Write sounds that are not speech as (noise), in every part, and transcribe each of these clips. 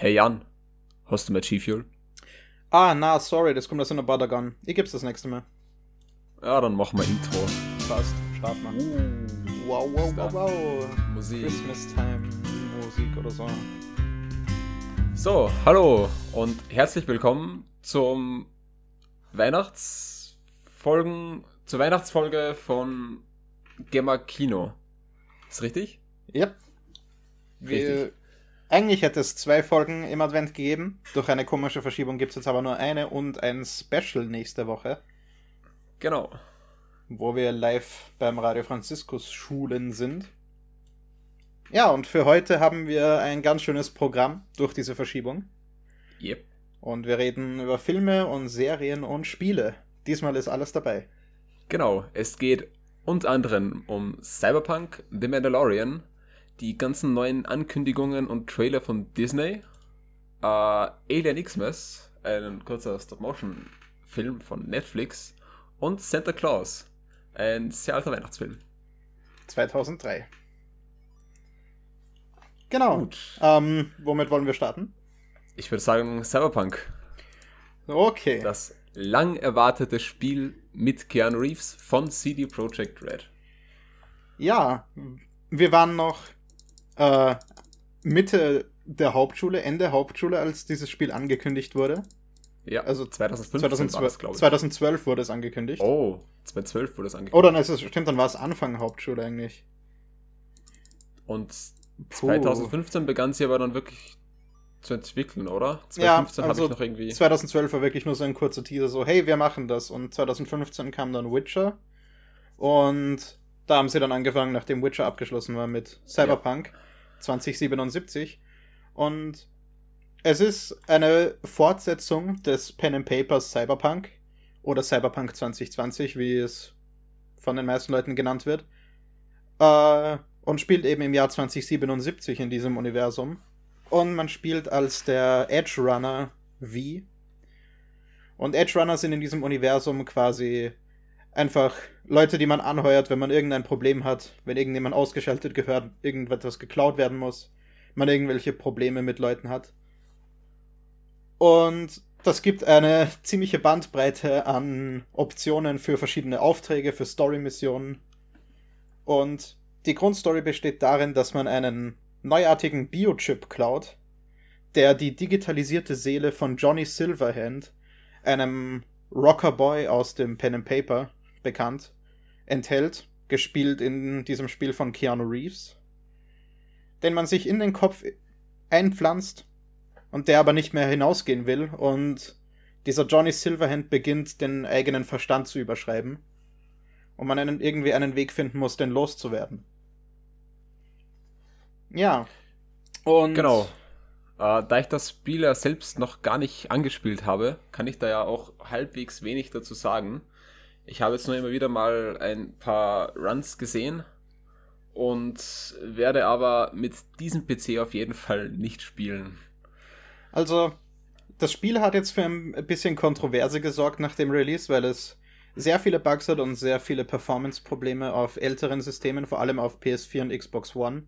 Hey Jan, hast du mehr G-Fuel? Ah, na, sorry, das kommt aus einer Badagon. Ich gib's das nächste Mal. Ja, dann machen wir Intro. Passt, starten wir. Uh, Wow, wow, wow, wow. Musik. Christmas Time Musik oder so. So, hallo und herzlich willkommen zum Weihnachtsfolgen, zur Weihnachtsfolge von Gemma Kino. Ist richtig? Ja. Wir, eigentlich hätte es zwei Folgen im Advent gegeben. Durch eine komische Verschiebung gibt es jetzt aber nur eine und ein Special nächste Woche, Genau. wo wir live beim Radio Franziskus Schulen sind. Ja, und für heute haben wir ein ganz schönes Programm durch diese Verschiebung. Yep. Und wir reden über Filme und Serien und Spiele. Diesmal ist alles dabei. Genau. Es geht unter anderem um Cyberpunk, The Mandalorian, die ganzen neuen Ankündigungen und Trailer von Disney, äh, Alien Xmas, ein kurzer Stop-Motion-Film von Netflix und Santa Claus, ein sehr alter Weihnachtsfilm. 2003. Genau. Gut. Ähm, womit wollen wir starten? Ich würde sagen Cyberpunk, Okay. das lang erwartete Spiel mit Keanu Reeves von CD Projekt Red. Ja, wir waren noch äh, Mitte der Hauptschule, Ende Hauptschule, als dieses Spiel angekündigt wurde. Ja, Also 2015 war 2012, das, glaube ich. 2012 wurde es angekündigt. Oh, 2012 wurde es angekündigt. Oder nein, es ist- stimmt, dann war es Anfang Hauptschule eigentlich. Und Puh. 2015 begann sie aber dann wirklich zu entwickeln, oder? Ja, 2015 habe also ich noch irgendwie. 2012 war wirklich nur so ein kurzer Teaser, so, hey, wir machen das. Und 2015 kam dann Witcher. Und da haben sie dann angefangen, nachdem Witcher abgeschlossen war, mit Cyberpunk 2077. Und es ist eine Fortsetzung des Pen and Papers Cyberpunk oder Cyberpunk 2020, wie es von den meisten Leuten genannt wird. Äh, und spielt eben im Jahr 2077 in diesem Universum. Und man spielt als der Edge Runner V. Und Edge Runner sind in diesem Universum quasi einfach Leute, die man anheuert, wenn man irgendein Problem hat, wenn irgendjemand ausgeschaltet gehört, irgendetwas geklaut werden muss, man irgendwelche Probleme mit Leuten hat. Und das gibt eine ziemliche Bandbreite an Optionen für verschiedene Aufträge, für Story-Missionen. Und die Grundstory besteht darin, dass man einen neuartigen Biochip klaut, der die digitalisierte Seele von Johnny Silverhand, einem Rockerboy aus dem Pen and Paper, bekannt, enthält, gespielt in diesem Spiel von Keanu Reeves, den man sich in den Kopf einpflanzt und der aber nicht mehr hinausgehen will und dieser Johnny Silverhand beginnt, den eigenen Verstand zu überschreiben und man einen, irgendwie einen Weg finden muss, den loszuwerden. Ja. Und Genau. Äh, da ich das Spiel ja selbst noch gar nicht angespielt habe, kann ich da ja auch halbwegs wenig dazu sagen. Ich habe jetzt nur immer wieder mal ein paar Runs gesehen und werde aber mit diesem PC auf jeden Fall nicht spielen. Also, das Spiel hat jetzt für ein bisschen Kontroverse gesorgt nach dem Release, weil es sehr viele Bugs hat und sehr viele Performance-Probleme auf älteren Systemen, vor allem auf PS4 und Xbox One.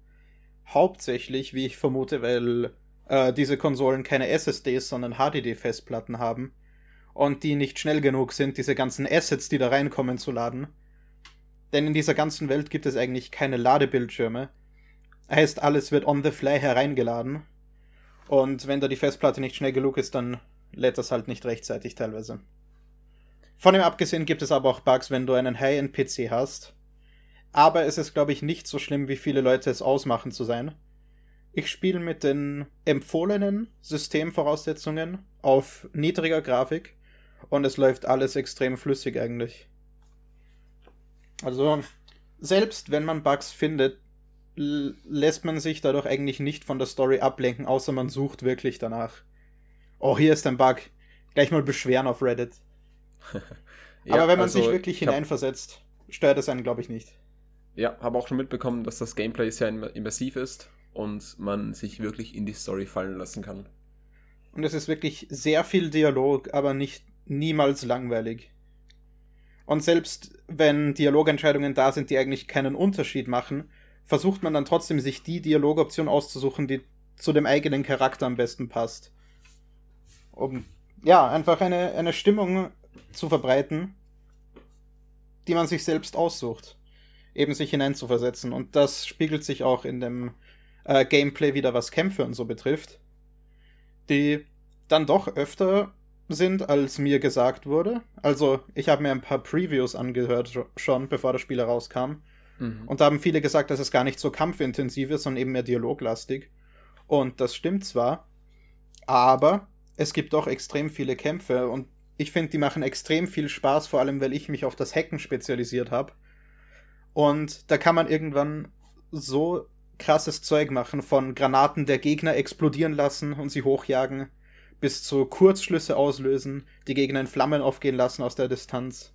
Hauptsächlich, wie ich vermute, weil äh, diese Konsolen keine SSDs, sondern HDD-Festplatten haben und die nicht schnell genug sind, diese ganzen Assets, die da reinkommen, zu laden. Denn in dieser ganzen Welt gibt es eigentlich keine Ladebildschirme. Heißt, alles wird on the fly hereingeladen. Und wenn da die Festplatte nicht schnell genug ist, dann lädt das halt nicht rechtzeitig teilweise. Von dem abgesehen gibt es aber auch Bugs, wenn du einen High-End-PC hast. Aber es ist, glaube ich, nicht so schlimm, wie viele Leute es ausmachen zu sein. Ich spiele mit den empfohlenen Systemvoraussetzungen auf niedriger Grafik und es läuft alles extrem flüssig eigentlich. Also, selbst wenn man Bugs findet, lässt man sich dadurch eigentlich nicht von der Story ablenken, außer man sucht wirklich danach. Oh, hier ist ein Bug. Gleich mal beschweren auf Reddit. (laughs) Ja, Aber wenn man also sich wirklich hineinversetzt, stört es einen, glaube ich, nicht. Ja, habe auch schon mitbekommen, dass das Gameplay sehr immer- immersiv ist und man sich wirklich in die Story fallen lassen kann. Und es ist wirklich sehr viel Dialog, aber nicht niemals langweilig. Und selbst wenn Dialogentscheidungen da sind, die eigentlich keinen Unterschied machen, versucht man dann trotzdem, sich die Dialogoption auszusuchen, die zu dem eigenen Charakter am besten passt. Um ja, einfach eine, eine Stimmung zu verbreiten, die man sich selbst aussucht. Eben sich hineinzuversetzen. Und das spiegelt sich auch in dem äh, Gameplay wieder, was Kämpfe und so betrifft. Die dann doch öfter sind, als mir gesagt wurde. Also, ich habe mir ein paar Previews angehört schon, bevor das Spiel herauskam. Mhm. Und da haben viele gesagt, dass es gar nicht so kampfintensiv ist, sondern eben mehr dialoglastig. Und das stimmt zwar, aber es gibt doch extrem viele Kämpfe und ich finde, die machen extrem viel Spaß, vor allem weil ich mich auf das Hacken spezialisiert habe. Und da kann man irgendwann so krasses Zeug machen, von Granaten der Gegner explodieren lassen und sie hochjagen, bis zu Kurzschlüsse auslösen, die Gegner in Flammen aufgehen lassen aus der Distanz.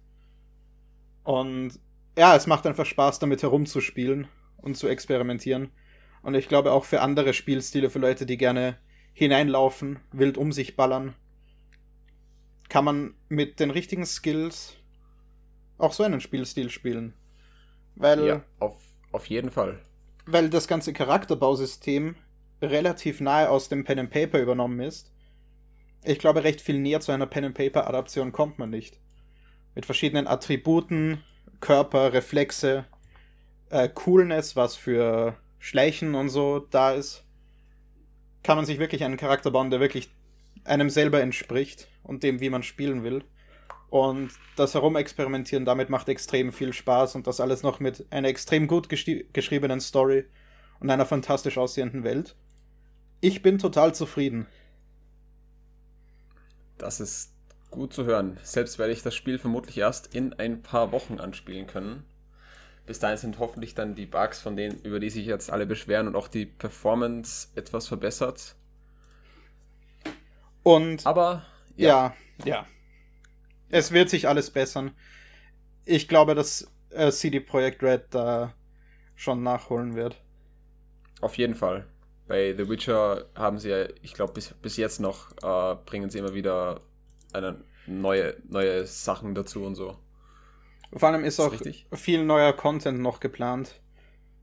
Und ja, es macht einfach Spaß, damit herumzuspielen und zu experimentieren. Und ich glaube auch für andere Spielstile, für Leute, die gerne hineinlaufen, wild um sich ballern, kann man mit den richtigen Skills auch so einen Spielstil spielen. Weil. Ja, auf, auf jeden Fall. Weil das ganze Charakterbausystem relativ nahe aus dem Pen and Paper übernommen ist. Ich glaube, recht viel näher zu einer Pen and Paper Adaption kommt man nicht. Mit verschiedenen Attributen, Körper, Reflexe, äh, Coolness, was für Schleichen und so da ist kann man sich wirklich einen Charakter bauen, der wirklich einem selber entspricht und dem, wie man spielen will. Und das Herumexperimentieren damit macht extrem viel Spaß und das alles noch mit einer extrem gut geschriebenen Story und einer fantastisch aussehenden Welt. Ich bin total zufrieden. Das ist gut zu hören. Selbst werde ich das Spiel vermutlich erst in ein paar Wochen anspielen können. Bis dahin sind hoffentlich dann die Bugs, von denen, über die sich jetzt alle beschweren und auch die Performance etwas verbessert. Und aber ja, ja. ja. Es wird sich alles bessern. Ich glaube, dass äh, CD Projekt Red da schon nachholen wird. Auf jeden Fall. Bei The Witcher haben sie ja, ich glaube, bis, bis jetzt noch äh, bringen sie immer wieder eine neue, neue Sachen dazu und so. Vor allem ist, ist auch richtig. viel neuer Content noch geplant,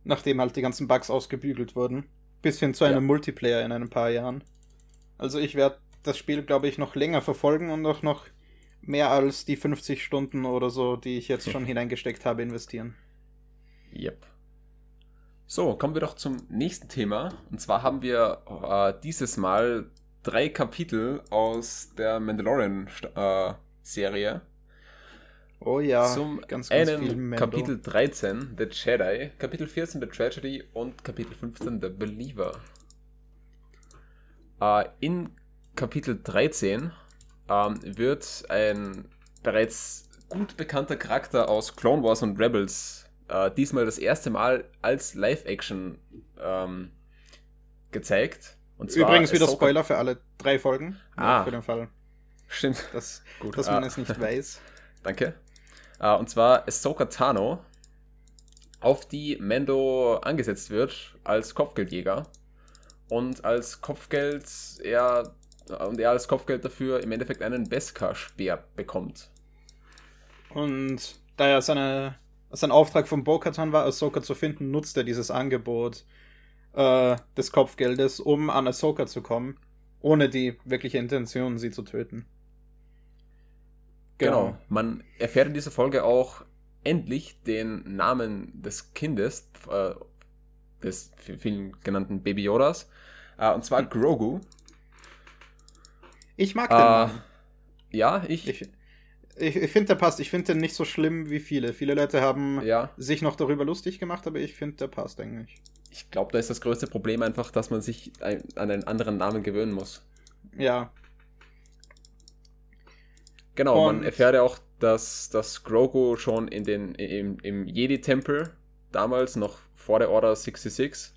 nachdem halt die ganzen Bugs ausgebügelt wurden. Bis hin zu einem ja. Multiplayer in ein paar Jahren. Also ich werde das Spiel, glaube ich, noch länger verfolgen und auch noch mehr als die 50 Stunden oder so, die ich jetzt schon (laughs) hineingesteckt habe, investieren. Yep. So, kommen wir doch zum nächsten Thema. Und zwar haben wir äh, dieses Mal drei Kapitel aus der Mandalorian-Serie. Äh, Oh ja, zum ganz, ganz einen Kapitel 13, The Jedi, Kapitel 14, The Tragedy und Kapitel 15, The Believer. Äh, in Kapitel 13 ähm, wird ein bereits gut bekannter Charakter aus Clone Wars und Rebels äh, diesmal das erste Mal als Live-Action ähm, gezeigt. Und Übrigens wieder Spoiler für alle drei Folgen. Ah, für den Fall. Stimmt. Das, Gut. Dass man ah. es nicht weiß. (laughs) Danke. Uh, und zwar Ahsoka Tano, auf die Mando angesetzt wird als Kopfgeldjäger. Und als Kopfgeld er und er als Kopfgeld dafür im Endeffekt einen Beskar-Speer bekommt. Und da er seine, sein Auftrag von Bo-Katan war, Ahsoka zu finden, nutzt er dieses Angebot äh, des Kopfgeldes, um an Ahsoka zu kommen, ohne die wirkliche Intention, sie zu töten. Genau. genau. Man erfährt in dieser Folge auch endlich den Namen des Kindes, äh, des vielen genannten Baby Yodas, äh, und zwar hm. Grogu. Ich mag den äh, Namen. Ja, ich. Ich, ich, ich finde, der passt. Ich finde den nicht so schlimm wie viele. Viele Leute haben ja. sich noch darüber lustig gemacht, aber ich finde, der passt eigentlich. Ich glaube, da ist das größte Problem einfach, dass man sich ein, an einen anderen Namen gewöhnen muss. Ja, Genau, und man erfährt ja auch, dass, dass Grogu schon in den, im, im Jedi-Tempel, damals noch vor der Order 66,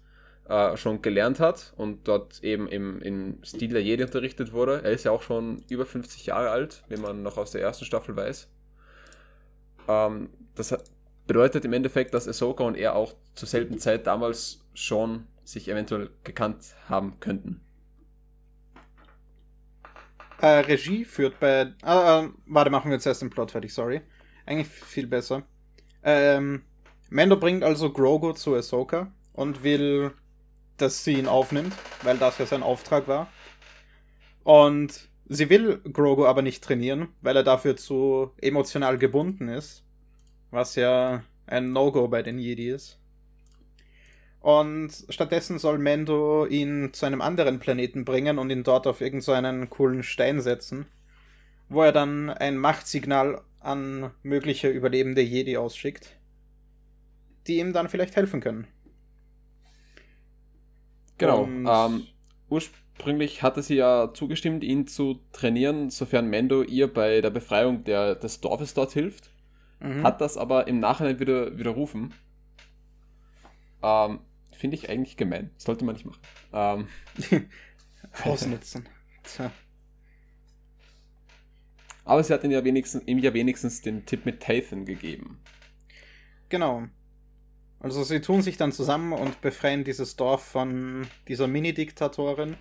äh, schon gelernt hat und dort eben im, im Stil der Jedi unterrichtet wurde. Er ist ja auch schon über 50 Jahre alt, wie man noch aus der ersten Staffel weiß. Ähm, das bedeutet im Endeffekt, dass Ahsoka und er auch zur selben Zeit damals schon sich eventuell gekannt haben könnten. Äh, Regie führt bei. Äh, warte, machen wir jetzt erst den Plot fertig, sorry. Eigentlich viel besser. Ähm, Mando bringt also Grogu zu Ahsoka und will dass sie ihn aufnimmt, weil das ja sein Auftrag war. Und sie will Grogu aber nicht trainieren, weil er dafür zu emotional gebunden ist. Was ja ein No-Go bei den Jedi ist. Und stattdessen soll Mendo ihn zu einem anderen Planeten bringen und ihn dort auf irgendeinen so coolen Stein setzen, wo er dann ein Machtsignal an mögliche überlebende Jedi ausschickt, die ihm dann vielleicht helfen können. Genau. Ähm, ursprünglich hatte sie ja zugestimmt, ihn zu trainieren, sofern Mendo ihr bei der Befreiung der, des Dorfes dort hilft. Mhm. Hat das aber im Nachhinein wieder widerrufen. Ähm, Finde ich eigentlich gemein. Sollte man nicht machen. Ähm. (laughs) Ausnutzen. Tja. Aber sie hat ihm ja, wenigstens, ihm ja wenigstens den Tipp mit Tathan gegeben. Genau. Also sie tun sich dann zusammen und befreien dieses Dorf von dieser Mini-Diktatorin.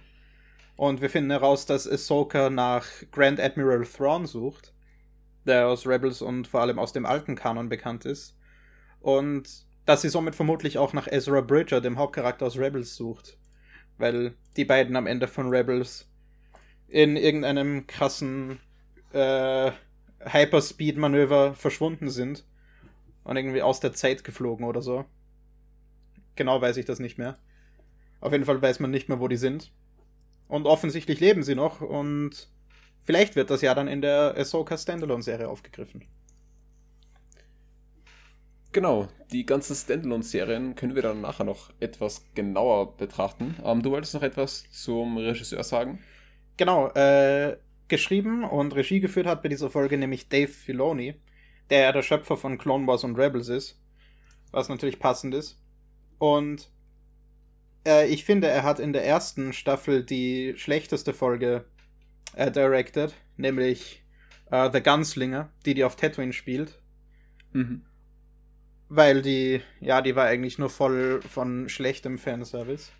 Und wir finden heraus, dass Ahsoka nach Grand Admiral Thrawn sucht, der aus Rebels und vor allem aus dem alten Kanon bekannt ist. Und dass sie somit vermutlich auch nach Ezra Bridger, dem Hauptcharakter aus Rebels, sucht. Weil die beiden am Ende von Rebels in irgendeinem krassen äh, Hyperspeed-Manöver verschwunden sind und irgendwie aus der Zeit geflogen oder so. Genau weiß ich das nicht mehr. Auf jeden Fall weiß man nicht mehr, wo die sind. Und offensichtlich leben sie noch und vielleicht wird das ja dann in der Ahsoka Standalone-Serie aufgegriffen. Genau, die ganzen Standalone-Serien können wir dann nachher noch etwas genauer betrachten. Ähm, du wolltest noch etwas zum Regisseur sagen? Genau, äh, geschrieben und Regie geführt hat bei dieser Folge nämlich Dave Filoni, der ja der Schöpfer von Clone Wars und Rebels ist, was natürlich passend ist. Und äh, ich finde, er hat in der ersten Staffel die schlechteste Folge äh, directed, nämlich äh, The Gunslinger, die die auf Tatooine spielt. Mhm. Weil die, ja, die war eigentlich nur voll von schlechtem Fanservice.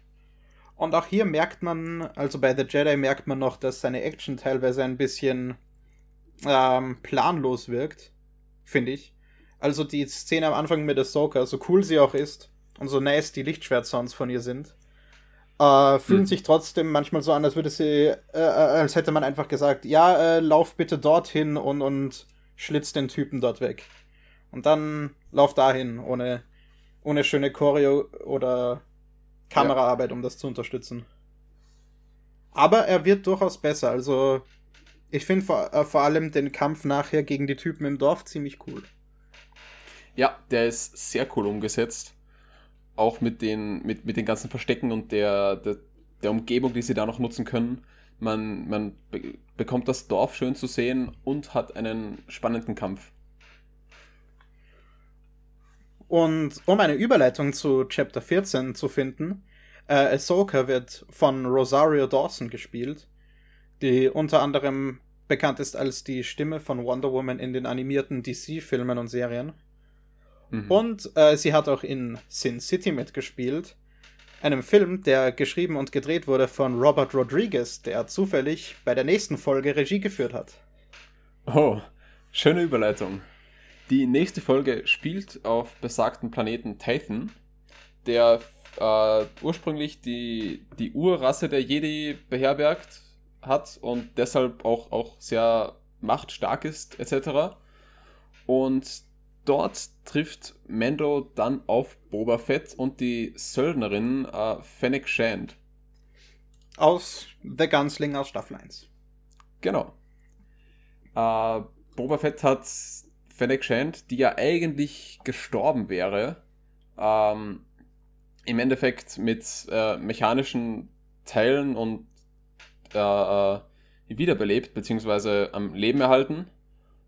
Und auch hier merkt man, also bei The Jedi merkt man noch, dass seine Action teilweise ein bisschen ähm, planlos wirkt, finde ich. Also die Szene am Anfang mit Ahsoka, so cool sie auch ist und so nice die Lichtschwert-Sounds von ihr sind, äh, fühlen hm. sich trotzdem manchmal so an, als würde sie, äh, äh, als hätte man einfach gesagt, ja, äh, lauf bitte dorthin und, und schlitz den Typen dort weg. Und dann lauf dahin, ohne, ohne schöne Choreo oder Kameraarbeit, ja. um das zu unterstützen. Aber er wird durchaus besser. Also, ich finde vor, äh, vor allem den Kampf nachher gegen die Typen im Dorf ziemlich cool. Ja, der ist sehr cool umgesetzt. Auch mit den, mit, mit den ganzen Verstecken und der, der, der Umgebung, die sie da noch nutzen können. Man, man be bekommt das Dorf schön zu sehen und hat einen spannenden Kampf. Und um eine Überleitung zu Chapter 14 zu finden, äh, Ahsoka wird von Rosario Dawson gespielt, die unter anderem bekannt ist als die Stimme von Wonder Woman in den animierten DC-Filmen und Serien. Mhm. Und äh, sie hat auch in Sin City mitgespielt, einem Film, der geschrieben und gedreht wurde von Robert Rodriguez, der zufällig bei der nächsten Folge Regie geführt hat. Oh, schöne Überleitung. Die nächste Folge spielt auf besagten Planeten Tathan, der äh, ursprünglich die, die Urrasse der Jedi beherbergt hat und deshalb auch, auch sehr machtstark ist, etc. Und dort trifft Mando dann auf Boba Fett und die Söldnerin äh, Fennec Shand. Aus The Gunslinger Staffel 1. Genau. Äh, Boba Fett hat Fennec Shand, die ja eigentlich gestorben wäre, ähm, im Endeffekt mit äh, mechanischen Teilen und äh, äh, wiederbelebt, beziehungsweise am Leben erhalten,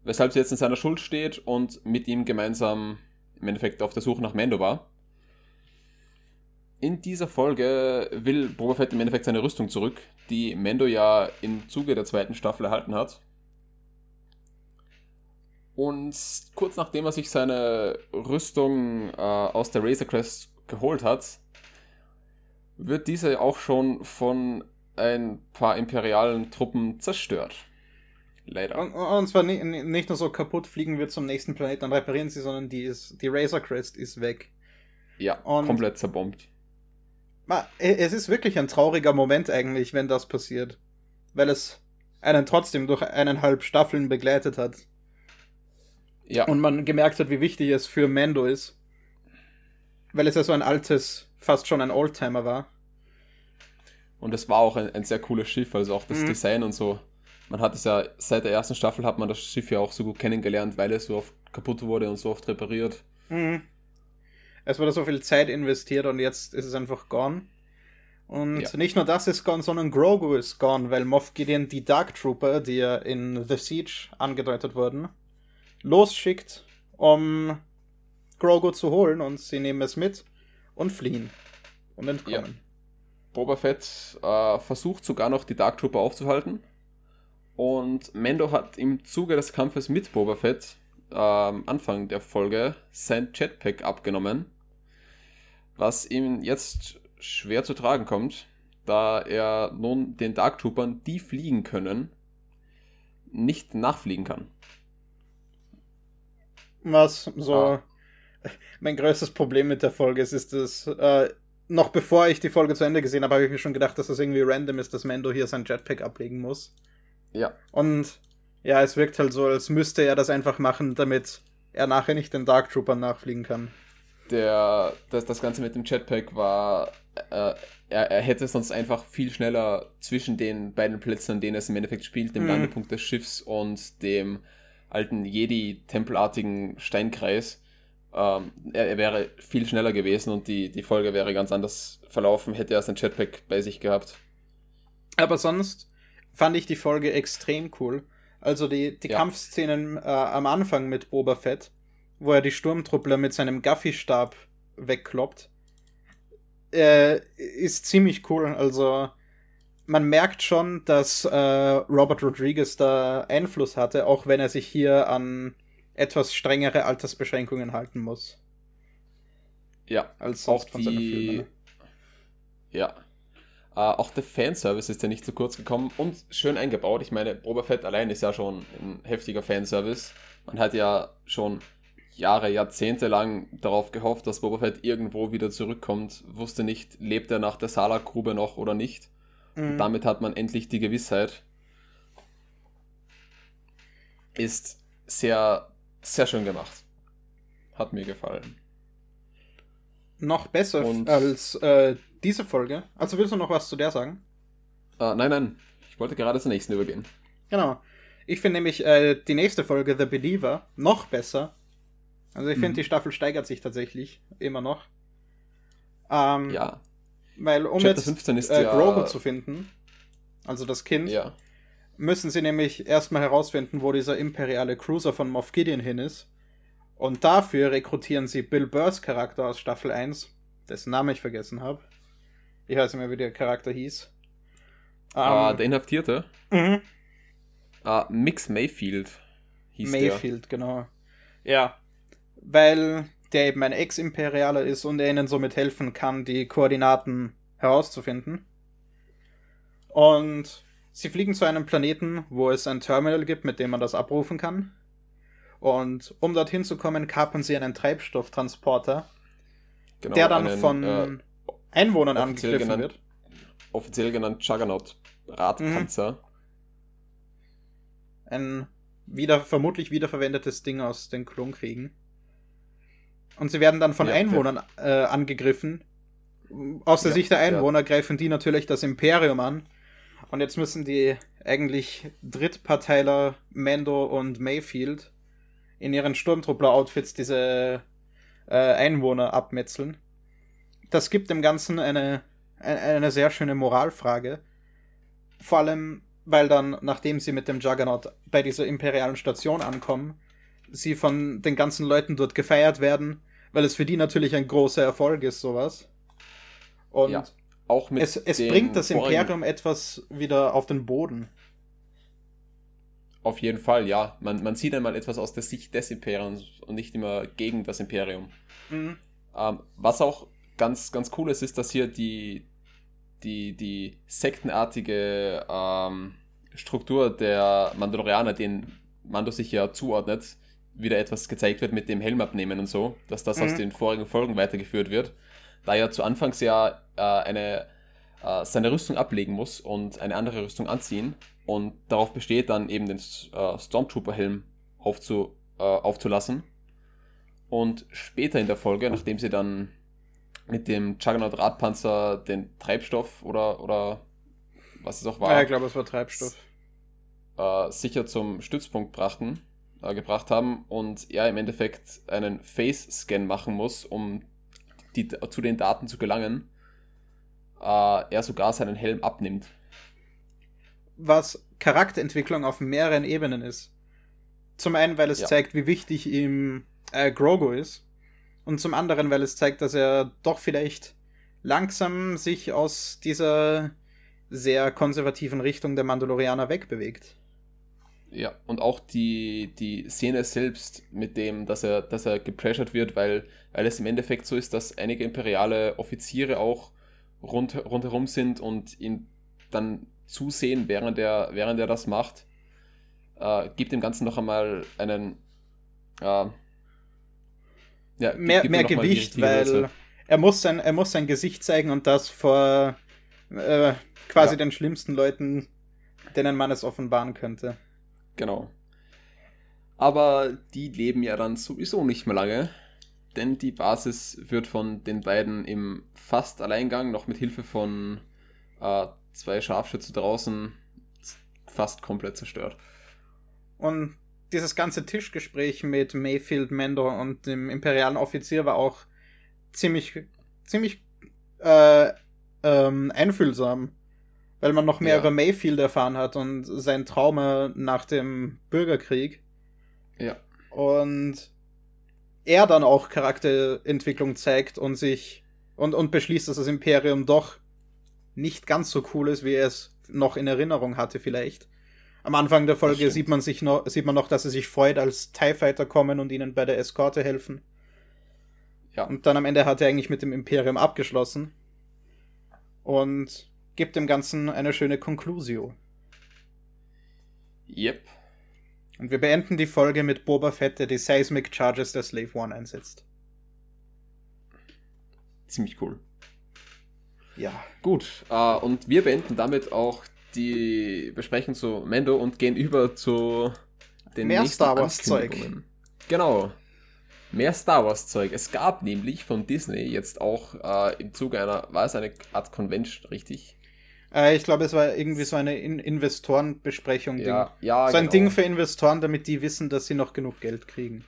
weshalb sie jetzt in seiner Schuld steht und mit ihm gemeinsam im Endeffekt auf der Suche nach Mando war. In dieser Folge will Boba Fett im Endeffekt seine Rüstung zurück, die Mando ja im Zuge der zweiten Staffel erhalten hat. Und kurz nachdem er sich seine Rüstung äh, aus der Razor Crest geholt hat, wird diese auch schon von ein paar imperialen Truppen zerstört. Leider. Und, und zwar nicht, nicht, nur so kaputt fliegen wir zum nächsten Planeten, dann reparieren sie, sondern die, ist, die Razor Crest ist weg. Ja, und komplett zerbombt. Es ist wirklich ein trauriger Moment eigentlich, wenn das passiert. Weil es einen trotzdem durch eineinhalb Staffeln begleitet hat. Ja. Und man gemerkt hat, wie wichtig es für Mando ist. Weil es ja so ein altes, fast schon ein Oldtimer war. Und es war auch ein, ein, sehr cooles Schiff, also auch das mhm. Design und so. Man hat es ja, seit der ersten Staffel hat man das Schiff ja auch so gut kennengelernt, weil es so oft kaputt wurde und so oft repariert. Mhm. Es wurde so viel Zeit investiert und jetzt ist es einfach gone. Und ja. nicht nur das ist gone, sondern Grogu ist gone, weil Moff Gideon die Dark Trooper, die ja in The Siege angedeutet wurden, losschickt, um Grogu zu holen und sie nehmen es mit und fliehen und entkommen. Boba Fett äh, versucht sogar noch die Dark Trooper aufzuhalten und Mendo hat im Zuge des Kampfes mit Boba Fett äh, Anfang der Folge sein Jetpack abgenommen, was ihm jetzt schwer zu tragen kommt, da er nun den Dark Troopern, die fliegen können, nicht nachfliegen kann. Was so ah. (laughs) mein größtes Problem mit der Folge ist, ist dass äh, noch bevor ich die Folge zu Ende gesehen habe, habe ich mir schon gedacht, dass das irgendwie random ist, dass Mando hier sein Jetpack ablegen muss. Ja. Und ja, es wirkt halt so, als müsste er das einfach machen, damit er nachher nicht den Dark Troopern nachfliegen kann. Der, das, das Ganze mit dem Jetpack war äh, er, er, hätte sonst einfach viel schneller zwischen den beiden Plätzen, an denen es im Endeffekt spielt, dem mhm. Landepunkt des Schiffs und dem alten Jedi-tempelartigen Steinkreis, ähm, er, er, wäre viel schneller gewesen und die, die Folge wäre ganz anders verlaufen, hätte er sein Jetpack bei sich gehabt. Aber sonst fand ich die Folge extrem cool. Also die, die ja. Kampfszenen äh, am Anfang mit Boba Fett, wo er die Sturmtruppler mit seinem Gaffy-Stab wegkloppt äh, ist ziemlich cool. Also man merkt schon, dass äh, Robert Rodriguez da Einfluss hatte, auch wenn er sich hier an etwas strengere Altersbeschränkungen halten muss. Ja, als sonst von seinen Filmen. Ja. Äh, auch der Fanservice ist ja nicht zu kurz gekommen und schön eingebaut. Ich meine, Boba Fett allein ist ja schon ein heftiger Fanservice. Man hat ja schon Jahre, Jahrzehnte lang darauf gehofft, dass Boba Fett irgendwo wieder zurückkommt, wusste nicht, lebt er nach der Salak-Grube noch oder nicht. Mhm. damit hat man endlich die Gewissheit. Ist sehr, sehr schön gemacht. Hat mir gefallen. Noch besser Und, als äh, diese Folge. Also willst du noch was zu der sagen? Uh, nein, nein. Ich wollte gerade zur nächsten übergehen. Genau. Ich finde nämlich äh, die nächste Folge, The Believer, noch besser, also ich finde, mhm. die Staffel steigert sich tatsächlich immer noch. Ähm, ja. Weil um Chapter jetzt äh, ja, Grogu zu finden, also das Kind, ja. Müssen sie nämlich erstmal herausfinden, wo dieser imperiale Cruiser von Moff Gideon hin ist. Und dafür rekrutieren sie Bill Burrs Charakter aus Staffel 1, dessen Name ich vergessen habe. Ich weiß nicht mehr, wie der Charakter hieß. Ah, ähm, der Inhaftierte? Mhm. Ah, Mix Mayfield hieß Mayfield, der. genau. Ja, weil der eben ein Ex-Imperialer ist und er ihnen somit helfen kann, die Koordinaten herauszufinden. Und sie fliegen zu einem Planeten, wo es ein Terminal gibt, mit dem man das abrufen kann. Und um dorthin zu kommen, kapern sie einen Treibstofftransporter, genau, der dann einen, von äh, Einwohnern angegriffen genannt, wird. Offiziell genannt Juggernaut Radpanzer. Mhm. Ein wieder, vermutlich wiederverwendetes Ding aus den Klonkriegen. Und sie werden dann von ja, Einwohnern äh, angegriffen. Aus der ja, Sicht der Einwohner ja. greifen die natürlich das Imperium an. Und jetzt müssen die eigentlich Drittparteiler Mando und Mayfield in ihren Sturmtruppler-Outfits diese äh, Einwohner abmetzeln. Das gibt dem Ganzen eine, eine sehr schöne Moralfrage. Vor allem, weil dann, nachdem sie mit dem Juggernaut bei dieser imperialen Station ankommen, sie von den ganzen Leuten dort gefeiert werden weil es für die natürlich ein großer Erfolg ist, sowas. Und ja, auch mit es, es bringt das Imperium etwas wieder auf den Boden. Auf jeden Fall, ja. Man, man sieht einmal etwas aus der Sicht des Imperiums und nicht immer gegen das Imperium. Mhm. Ähm, was auch ganz, ganz cool ist, ist, dass hier die, die, die sektenartige ähm, Struktur der Mandalorianer, den Mando sich ja zuordnet, wieder etwas gezeigt wird mit dem Helm abnehmen und so, dass das mhm. aus den vorigen Folgen weitergeführt wird. Da er zu Anfangs ja äh, eine, äh, seine Rüstung ablegen muss und eine andere Rüstung anziehen und darauf besteht, dann eben den äh, Stormtrooper-Helm aufzu, äh, aufzulassen. Und später in der Folge, nachdem sie dann mit dem Juggernaut Radpanzer den Treibstoff oder, oder was es auch war. Ja, ich glaube, es war Treibstoff. Äh, sicher zum Stützpunkt brachten, äh, gebracht haben und er im Endeffekt einen Face-Scan machen muss, um die, zu den Daten zu gelangen, äh, er sogar seinen Helm abnimmt. Was Charakterentwicklung auf mehreren Ebenen ist. Zum einen, weil es ja. zeigt, wie wichtig ihm äh, Grogu ist. Und zum anderen, weil es zeigt, dass er doch vielleicht langsam sich aus dieser sehr konservativen Richtung der Mandalorianer wegbewegt. Ja, und auch die, die Szene selbst mit dem, dass er, dass er gepressured wird, weil, weil es im Endeffekt so ist, dass einige imperiale Offiziere auch rund, rundherum sind und ihn dann zusehen, während er, während er das macht, äh, gibt dem Ganzen noch einmal einen äh, ja, mehr, mehr Gewicht, weil er muss, sein, er muss sein Gesicht zeigen und das vor äh, quasi ja. den schlimmsten Leuten, denen man es offenbaren könnte. Genau. Aber die leben ja dann sowieso nicht mehr lange, denn die Basis wird von den beiden im fast Alleingang, noch mit Hilfe von äh, zwei Scharfschützen draußen, fast komplett zerstört. Und dieses ganze Tischgespräch mit Mayfield, Mendor und dem imperialen Offizier war auch ziemlich, ziemlich äh, ähm, einfühlsam, weil man noch mehr ja. über Mayfield erfahren hat und sein Trauma nach dem Bürgerkrieg. Ja. Und er dann auch Charakterentwicklung zeigt und sich und, und beschließt, dass das Imperium doch nicht ganz so cool ist, wie er es noch in Erinnerung hatte, vielleicht. Am Anfang der Folge sieht man sich noch, sieht man noch, dass er sich freut, als TIE Fighter kommen und ihnen bei der Eskorte helfen. Ja. Und dann am Ende hat er eigentlich mit dem Imperium abgeschlossen. Und gibt dem Ganzen eine schöne Conclusio. Yep. Und wir beenden die Folge mit Boba Fett, der die Seismic Charges der Slave One einsetzt. Ziemlich cool. Ja. Gut, uh, und wir beenden damit auch die Besprechung zu Mendo und gehen über zu den Mehr Star Wars Zeug. Genau. Mehr Star Wars Zeug. Es gab nämlich von Disney jetzt auch äh, im Zuge einer, war es eine Art Convention, richtig? Äh, ich glaube, es war irgendwie so eine In Investorenbesprechung. Ja, ja, so ein genau. Ding für Investoren, damit die wissen, dass sie noch genug Geld kriegen.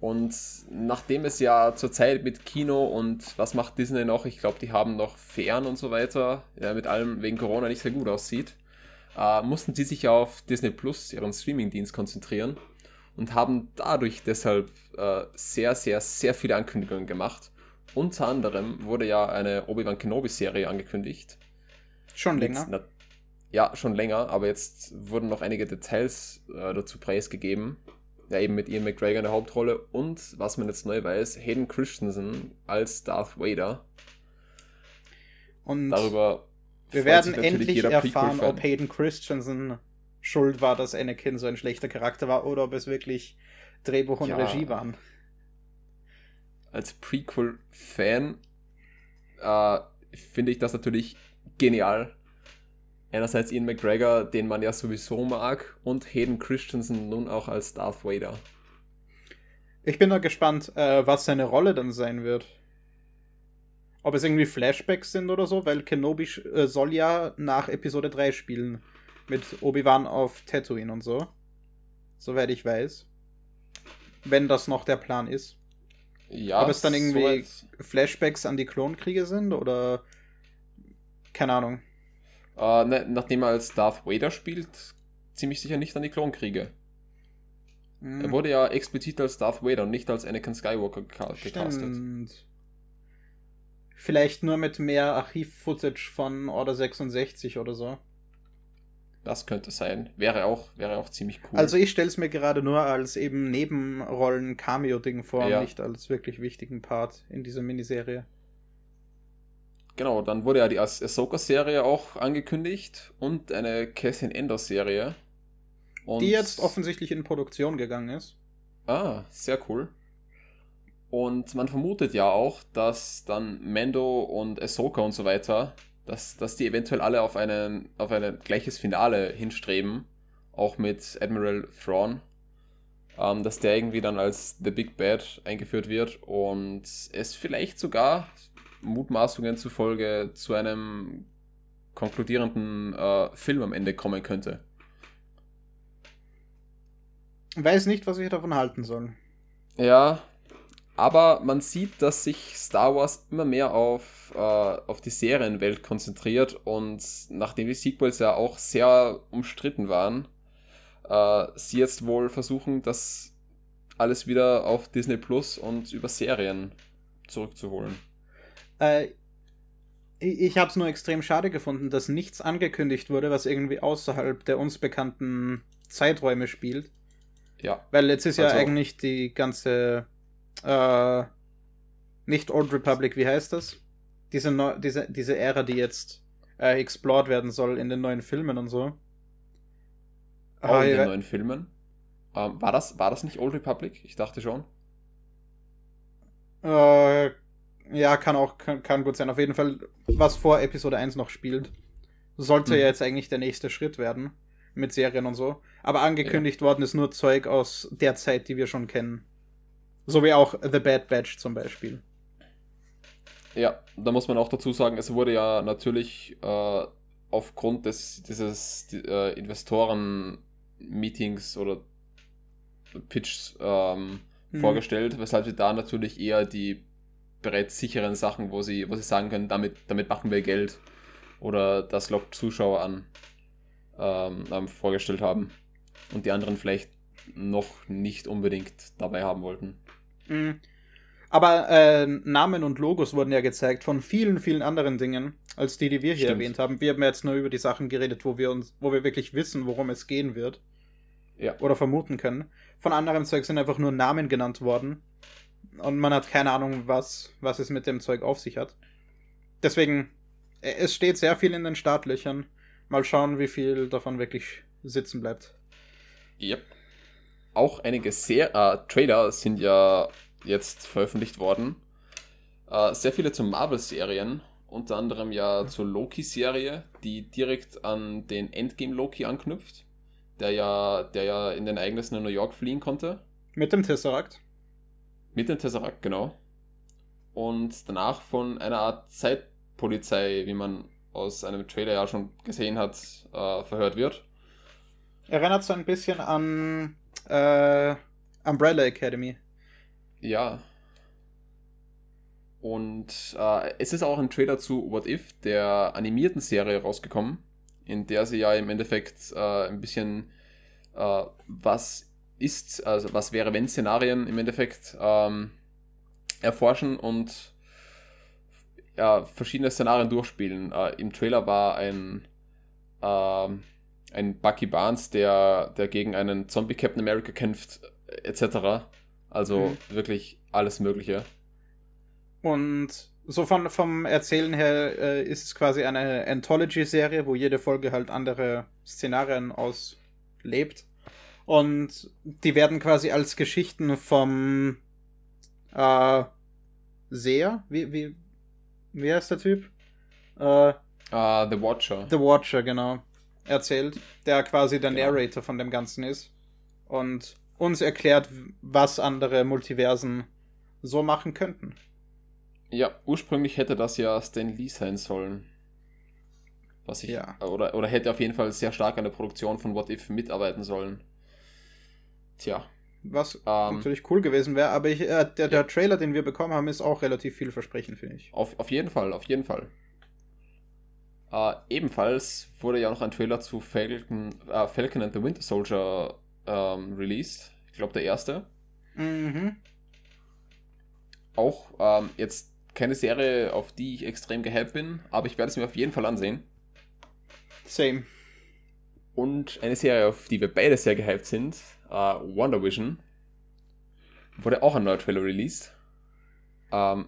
Und nachdem es ja zurzeit mit Kino und was macht Disney noch? Ich glaube, die haben noch Fern und so weiter, ja, mit allem wegen Corona nicht sehr gut aussieht, äh, mussten sie sich auf Disney Plus, ihren Streamingdienst, konzentrieren und haben dadurch deshalb äh, sehr, sehr, sehr viele Ankündigungen gemacht. Unter anderem wurde ja eine Obi-Wan Kenobi-Serie angekündigt. Schon länger? Na, ja, schon länger, aber jetzt wurden noch einige Details äh, dazu preisgegeben. Ja, eben mit Ian McGregor in der Hauptrolle und, was man jetzt neu weiß, Hayden Christensen als Darth Vader. Und Darüber wir werden endlich erfahren, ob Hayden Christensen schuld war, dass Anakin so ein schlechter Charakter war oder ob es wirklich Drehbuch und ja. Regie waren. Als Prequel-Fan äh, finde ich das natürlich genial. Einerseits Ian McGregor, den man ja sowieso mag, und Hayden Christensen nun auch als Darth Vader. Ich bin da gespannt, äh, was seine Rolle dann sein wird. Ob es irgendwie Flashbacks sind oder so, weil Kenobi äh, soll ja nach Episode 3 spielen. Mit Obi-Wan auf Tatooine und so. Soweit ich weiß. Wenn das noch der Plan ist. Ja. Ob es dann irgendwie so Flashbacks an die Klonkriege sind oder. Keine Ahnung. Uh, ne, nachdem er als Darth Vader spielt, ziemlich sicher nicht an die Klonkriege. Mm. Er wurde ja explizit als Darth Vader und nicht als Anakin Skywalker gecastet. Stimmt. Vielleicht nur mit mehr Archiv-Footage von Order 66 oder so. Das könnte sein. Wäre auch, wäre auch ziemlich cool. Also ich stelle es mir gerade nur als eben Nebenrollen-Cameo-Ding vor, ja. nicht als wirklich wichtigen Part in dieser Miniserie. Genau, dann wurde ja die Ahsoka-Serie auch angekündigt und eine Cassian Endor-Serie. Die jetzt offensichtlich in Produktion gegangen ist. Ah, sehr cool. Und man vermutet ja auch, dass dann Mando und Ahsoka und so weiter, dass, dass die eventuell alle auf, einen, auf ein gleiches Finale hinstreben, auch mit Admiral Thrawn, ähm, dass der irgendwie dann als The Big Bad eingeführt wird und es vielleicht sogar Mutmaßungen zufolge zu einem konkludierenden äh, Film am Ende kommen könnte. Weiß nicht, was ich davon halten soll. Ja, aber man sieht, dass sich Star Wars immer mehr auf, äh, auf die Serienwelt konzentriert und nachdem die Sequels ja auch sehr umstritten waren, äh, sie jetzt wohl versuchen, das alles wieder auf Disney Plus und über Serien zurückzuholen. Äh, ich habe es nur extrem schade gefunden, dass nichts angekündigt wurde, was irgendwie außerhalb der uns bekannten Zeiträume spielt. Ja. Weil jetzt ist ja Also- eigentlich die ganze äh, nicht Old Republic, wie heißt das? Diese, neu, diese, diese Ära, die jetzt äh, explored werden soll in den neuen Filmen und so. Ah, in ja, den neuen Filmen. Ähm, war, das, war das nicht Old Republic? Ich dachte schon. Äh, ja, kann auch, kann, kann gut sein. Auf jeden Fall, was vor Episode 1 noch spielt. Sollte Mhm. ja jetzt eigentlich der nächste Schritt werden. Mit Serien und so. Aber angekündigt worden ist nur Zeug aus der Zeit, die wir schon kennen. So wie auch The Bad Batch zum Beispiel. Ja, da muss man auch dazu sagen, es wurde ja natürlich äh, aufgrund des, dieses die, äh, Investoren-Meetings oder Pitchs ähm, Mhm. vorgestellt, weshalb sie da natürlich eher die bereits sicheren Sachen, wo sie, wo sie sagen können, damit, damit machen wir Geld oder das lockt Zuschauer an, ähm, vorgestellt haben. Und die anderen vielleicht noch nicht unbedingt dabei haben wollten. Mhm. Aber äh, Namen und Logos wurden ja gezeigt von vielen, vielen anderen Dingen, als die, die wir hier Stimmt. erwähnt haben. Wir haben jetzt nur über die Sachen geredet, wo wir uns, wo wir wirklich wissen, worum es gehen wird. Ja. Oder vermuten können. Von anderem Zeug sind einfach nur Namen genannt worden. Und man hat keine Ahnung, was, was es mit dem Zeug auf sich hat. Deswegen, äh, es steht sehr viel in den Startlöchern. Mal schauen, wie viel davon wirklich sitzen bleibt. Yep. Auch einige sehr äh, Trailer sind ja jetzt veröffentlicht worden. Äh, sehr viele zu Marvel-Serien, unter anderem ja zur Loki-Serie, die direkt an den Endgame Loki anknüpft, der ja, der ja in den Ereignissen in New York fliehen konnte. Mit dem Tesseract. Mit dem Tesseract, genau. Und danach von einer Art Zeitpolizei, wie man aus einem Trailer ja schon gesehen hat, äh, verhört wird. Erinnert so ein bisschen an äh, Umbrella Academy. Ja. Und äh, es ist auch ein Trailer zu What If, der animierten Serie, rausgekommen, in der sie ja im Endeffekt äh, ein bisschen äh, was ist, also was wäre, wenn Szenarien im Endeffekt ähm, erforschen und ja, verschiedene Szenarien durchspielen. Äh, Im Trailer war ein, ähm, ein Bucky Barnes, der, der gegen einen Zombie Captain America kämpft, etc. Also Mhm. wirklich alles Mögliche. Und so von, vom Erzählen her äh, ist es quasi eine Anthology-Serie, wo jede Folge halt andere Szenarien auslebt. Und die werden quasi als Geschichten vom äh, Seher, wie, wie, wie heißt der Typ? Äh, Ah, The Watcher. The Watcher, genau, erzählt, der quasi der Genau. Narrator von dem Ganzen ist. Und uns erklärt, was andere Multiversen so machen könnten. Ja, ursprünglich hätte das ja Stan Lee sein sollen. Was ich, Ja. oder, oder hätte auf jeden Fall sehr stark an der Produktion von What If mitarbeiten sollen. Tja, Was Ähm, natürlich cool gewesen wäre, aber ich, äh, der, der Trailer, den wir bekommen haben, ist auch relativ vielversprechend, finde ich. auf, auf jeden Fall, auf jeden Fall. Äh, ebenfalls wurde ja noch ein Trailer zu Falcon, äh, Falcon and the Winter Soldier ähm, released. Ich glaube, der erste. Mhm. Auch ähm, jetzt keine Serie, auf die ich extrem gehypt bin, aber ich werde es mir auf jeden Fall ansehen. Same. Und eine Serie, auf die wir beide sehr gehypt sind, äh, Wonder Vision, wurde auch ein neuer Trailer released. Ähm,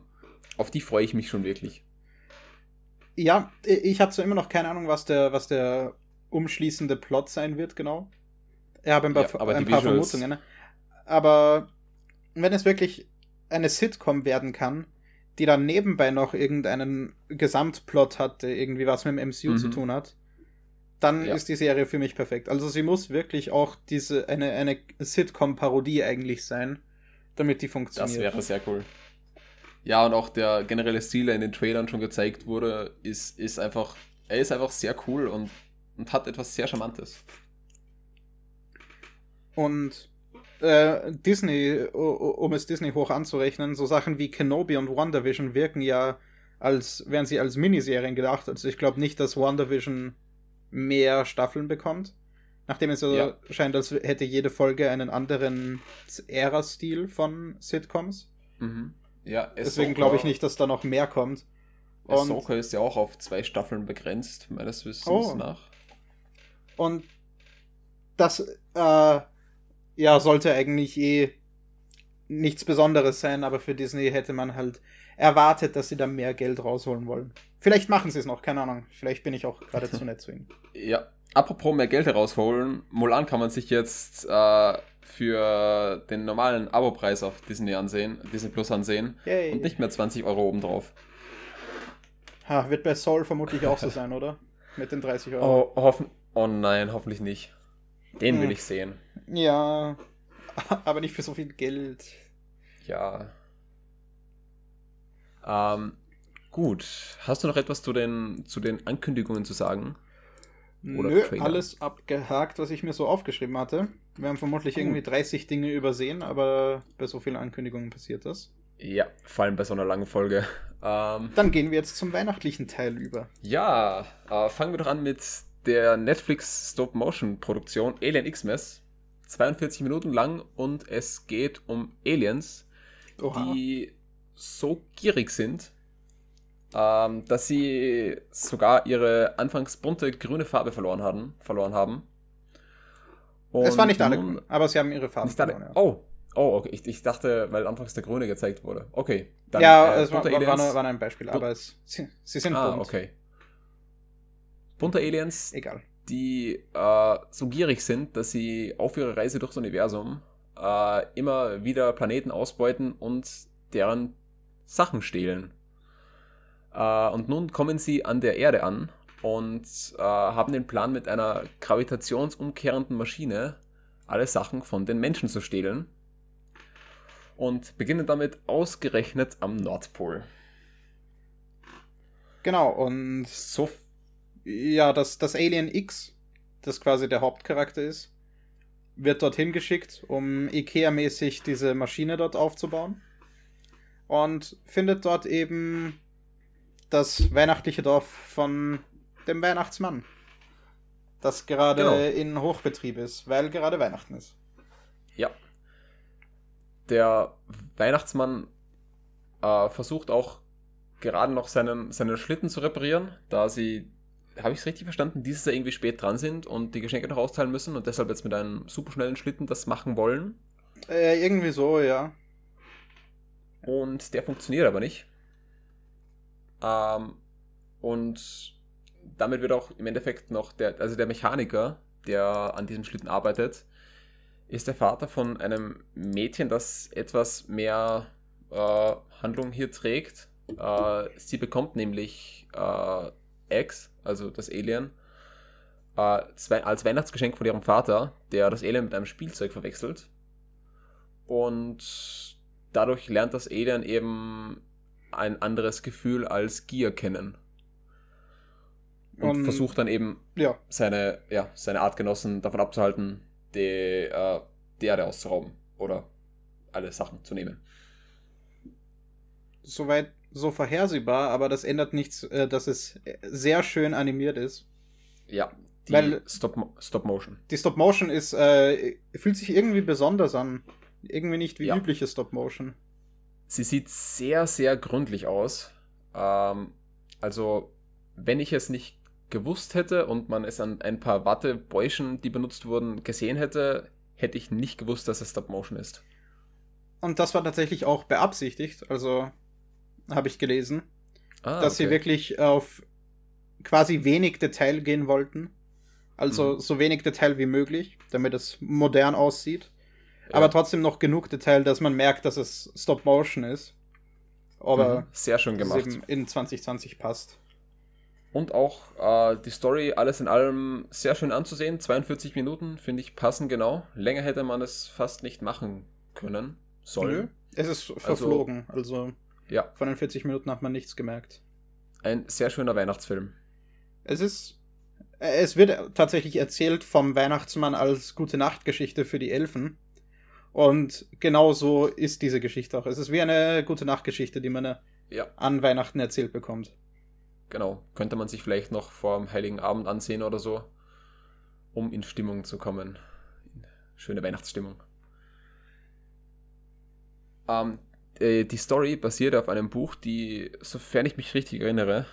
auf die freue ich mich schon wirklich. Ja, ich habe zwar immer noch keine Ahnung, was der, was der umschließende Plot sein wird, genau. Ich habe ein paar, Ja, aber ein paar Vermutungen. Aber wenn es wirklich eine Sitcom werden kann, die dann nebenbei noch irgendeinen Gesamtplot hat, der irgendwie was mit dem MCU mhm. zu tun hat, dann ja. ist die Serie für mich perfekt. Also sie muss wirklich auch diese eine, eine Sitcom-Parodie eigentlich sein, damit die funktioniert. Das wäre sehr cool. Ja, und auch der generelle Stil, der in den Trailern schon gezeigt wurde, ist, ist einfach, er ist einfach sehr cool und, und hat etwas sehr Charmantes. Und äh, Disney, um es Disney hoch anzurechnen, so Sachen wie Kenobi und WandaVision wirken ja, als wären sie als Miniserien gedacht. Also ich glaube nicht, dass WandaVision mehr Staffeln bekommt. Nachdem es so ja. scheint, als hätte jede Folge einen anderen Ära-Stil von Sitcoms. Mhm. Ja, Deswegen glaube ich nicht, dass da noch mehr kommt. Und Ahsoka ist ja auch auf zwei Staffeln begrenzt, meines Wissens oh. nach. Und das, äh, ja, sollte eigentlich eh nichts Besonderes sein, aber für Disney hätte man halt erwartet, dass sie da mehr Geld rausholen wollen. Vielleicht machen sie es noch, keine Ahnung. Vielleicht bin ich auch gerade (laughs) zu nett zu ihnen. Ja, apropos mehr Geld herausholen, Mulan kann man sich jetzt äh, für den normalen Abo-Preis auf Disney ansehen, Disney Plus ansehen Yay. und nicht mehr 20 Euro obendrauf. Ha, wird bei Soul vermutlich auch so sein, oder? Mit den 30 Euro. Oh, hoffen oh nein, hoffentlich nicht. Den hm. will ich sehen. Ja, (laughs) aber nicht für so viel Geld. Ja. Ähm, gut. Hast du noch etwas zu den, zu den Ankündigungen zu sagen? Oder Nö, alles abgehakt, was ich mir so aufgeschrieben hatte. Wir haben vermutlich Gut. irgendwie 30 Dinge übersehen, aber bei so vielen Ankündigungen passiert das. Ja, vor allem bei so einer langen Folge. Ähm, Dann gehen wir jetzt zum weihnachtlichen Teil über. Ja, äh, fangen wir doch an mit der Netflix Stop-Motion-Produktion Alien Xmas. 42 Minuten lang und es geht um Aliens, Oha. die so gierig sind, ähm, dass sie sogar ihre anfangs bunte grüne Farbe verloren, hatten, verloren haben. Und es war nicht alle grün, aber sie haben ihre Farbe verloren. Ja. Oh, oh, okay. Ich, ich, dachte, weil anfangs der grüne gezeigt wurde. Okay. Dann, ja, äh, es war, war, nur, war, nur, ein Beispiel, aber es, sie, sie sind ah, bunt. okay. Bunte Aliens. Egal die äh, so gierig sind, dass sie auf ihrer Reise durchs Universum äh, immer wieder Planeten ausbeuten und deren Sachen stehlen. Äh, und nun kommen sie an der Erde an und äh, haben den Plan, mit einer gravitationsumkehrenden Maschine alle Sachen von den Menschen zu stehlen. Und beginnen damit ausgerechnet am Nordpol. Genau, und so ja, das, das Alien X, das quasi der Hauptcharakter ist, wird dorthin geschickt, um Ikea-mäßig diese Maschine dort aufzubauen. Und findet dort eben das weihnachtliche Dorf von dem Weihnachtsmann. Das gerade genau. in Hochbetrieb ist, weil gerade Weihnachten ist. Ja. Der Weihnachtsmann äh, versucht auch gerade noch seinen, seinen Schlitten zu reparieren, da sie habe ich es richtig verstanden, dieses Jahr irgendwie spät dran sind und die Geschenke noch austeilen müssen und deshalb jetzt mit einem superschnellen Schlitten das machen wollen? Äh, irgendwie so, ja. Und der funktioniert aber nicht. Ähm, und damit wird auch im Endeffekt noch der, also der Mechaniker, der an diesem Schlitten arbeitet, ist der Vater von einem Mädchen, das etwas mehr äh, Handlung hier trägt. Äh, sie bekommt nämlich äh, Eggs, also das Alien, äh, als Weihnachtsgeschenk von ihrem Vater, der das Alien mit einem Spielzeug verwechselt. Und dadurch lernt das Alien eben ein anderes Gefühl als Gier kennen. Und um, versucht dann eben ja. seine, ja, seine Artgenossen davon abzuhalten, die, äh, die Erde auszurauben oder alle Sachen zu nehmen. Soweit so vorhersehbar, aber das ändert nichts, äh, dass es sehr schön animiert ist. Ja, die Weil Stop, Stop Motion. Die Stop Motion ist, äh, fühlt sich irgendwie besonders an. Irgendwie nicht wie ja. übliche Stop Motion. Sie sieht sehr, sehr gründlich aus. Ähm, also, wenn ich es nicht gewusst hätte und man es an ein paar Wattebäuschen, die benutzt wurden, gesehen hätte, hätte ich nicht gewusst, dass es Stop Motion ist. Und das war tatsächlich auch beabsichtigt. Also, habe ich gelesen. Ah, dass okay. sie wirklich auf quasi wenig Detail gehen wollten. Also mhm. so wenig Detail wie möglich, damit es modern aussieht. Aber trotzdem noch genug Detail, dass man merkt, dass es Stop Motion ist. Aber Mhm, Sehr schön gemacht. in 2020 passt. Und auch äh, die Story, alles in allem sehr schön anzusehen. 42 Minuten, finde ich, passen genau. Länger hätte man es fast nicht machen können. Sollen. Nö, Es ist verflogen, also Ja, von den 40 Minuten hat man nichts gemerkt. ein sehr schöner Weihnachtsfilm. Es ist. äh, Es wird tatsächlich erzählt vom Weihnachtsmann als gute Nachtgeschichte für die Elfen. Und genau so ist diese Geschichte auch. Es ist wie eine gute Nachtgeschichte, die man äh, Ja, an Weihnachten erzählt bekommt. genau. Könnte man sich vielleicht noch vor dem Heiligen Abend ansehen oder so, um in Stimmung zu kommen. Schöne Weihnachtsstimmung. Ähm, äh, die Story basiert auf einem Buch, die, sofern ich mich richtig erinnere,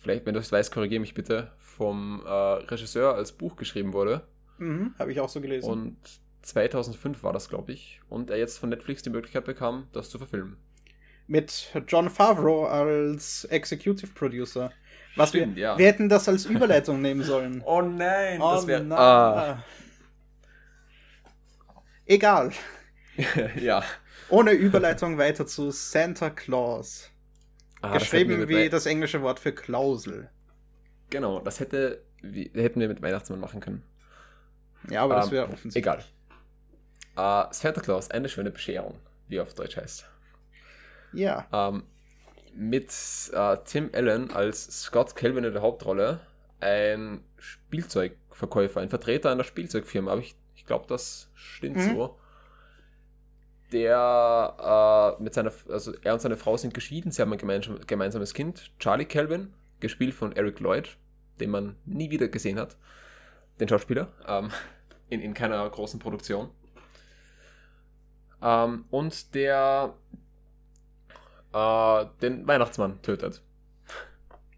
vielleicht, wenn du es weißt, korrigiere mich bitte, vom äh, Regisseur als Buch geschrieben wurde. Mhm, habe ich auch so gelesen. Und 2005 war das, glaube ich. Und er jetzt von Netflix die Möglichkeit bekam, das zu verfilmen. Mit John Favreau als Executive Producer. Was Stimmt, wir, ja. wir hätten das als Überleitung (laughs) nehmen sollen. Oh nein, das wäre. Ah, (laughs) Egal. (laughs) ja. Ohne Überleitung weiter zu Santa Claus. Ah, das Geschrieben mit wie das englische Wort für Klausel. Genau, das hätte, wie, hätten wir mit Weihnachtsmann machen können. Ja, aber das Ähm, wäre offensichtlich. Egal. Äh, Santa Claus, eine schöne Bescherung, wie auf Deutsch heißt. Ja. Ähm, mit äh, Tim Allen als Scott Kelvin in der Hauptrolle, ein Spielzeugverkäufer, ein Vertreter einer Spielzeugfirma, aber ich, ich glaube, das stimmt Mhm. so. Der äh, mit seiner, also er und seine Frau sind geschieden, sie haben ein gemeinsam, gemeinsames Kind, Charlie Kelvin, gespielt von Eric Lloyd, den man nie wieder gesehen hat, den Schauspieler, ähm, in, in keiner großen Produktion. Ähm, und der äh, den Weihnachtsmann tötet.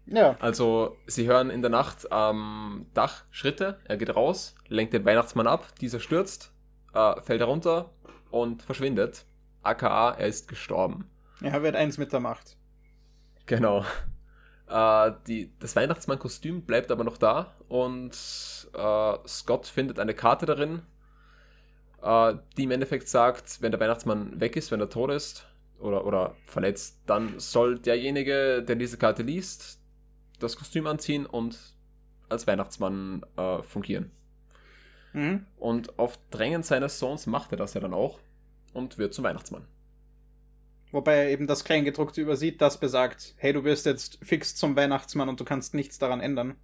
Ja. Also sie hören in der Nacht am Dach Schritte, er geht raus, lenkt den Weihnachtsmann ab, dieser stürzt, äh, fällt herunter und verschwindet. AKA, er ist gestorben. Er wird eins mit der Macht. Genau. Äh, die, das Weihnachtsmann-Kostüm bleibt aber noch da und äh, Scott findet eine Karte darin, die im Endeffekt sagt, wenn der Weihnachtsmann weg ist, wenn er tot ist oder, oder verletzt, dann soll derjenige, der diese Karte liest, das Kostüm anziehen und als Weihnachtsmann äh, fungieren. Mhm. Und auf Drängen seines Sohns macht er das ja dann auch und wird zum Weihnachtsmann. Wobei er eben das Kleingedruckte übersieht, das besagt, hey, du wirst jetzt fix zum Weihnachtsmann und du kannst nichts daran ändern.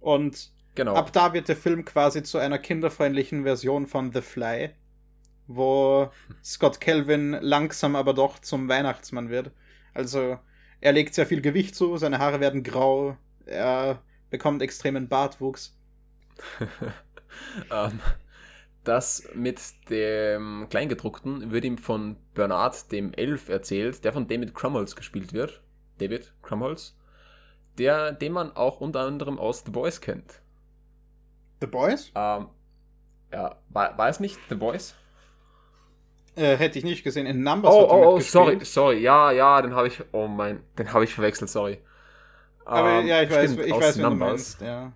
Und Genau. ab da wird der Film quasi zu einer kinderfreundlichen Version von The Fly, wo (laughs) Scott Kelvin langsam aber doch zum Weihnachtsmann wird. Also er legt sehr viel Gewicht zu, seine Haare werden grau, er bekommt extremen Bartwuchs. (laughs) ähm, das mit dem Kleingedruckten wird ihm von Bernard, dem Elf, erzählt, der von David Crumholz gespielt wird. David Crumholz. Der, den man auch unter anderem aus The Boys kennt. The Boys? Ähm, ja, war, war es nicht The Boys? Äh, hätte ich nicht gesehen. In Numbers Oh, hat er oh, oh, sorry, sorry. Ja, ja, den habe ich, oh mein, den habe ich verwechselt, sorry. Aber Ähm, ja, ich weiß, stimmt, ich weiß, wen meinst, ja.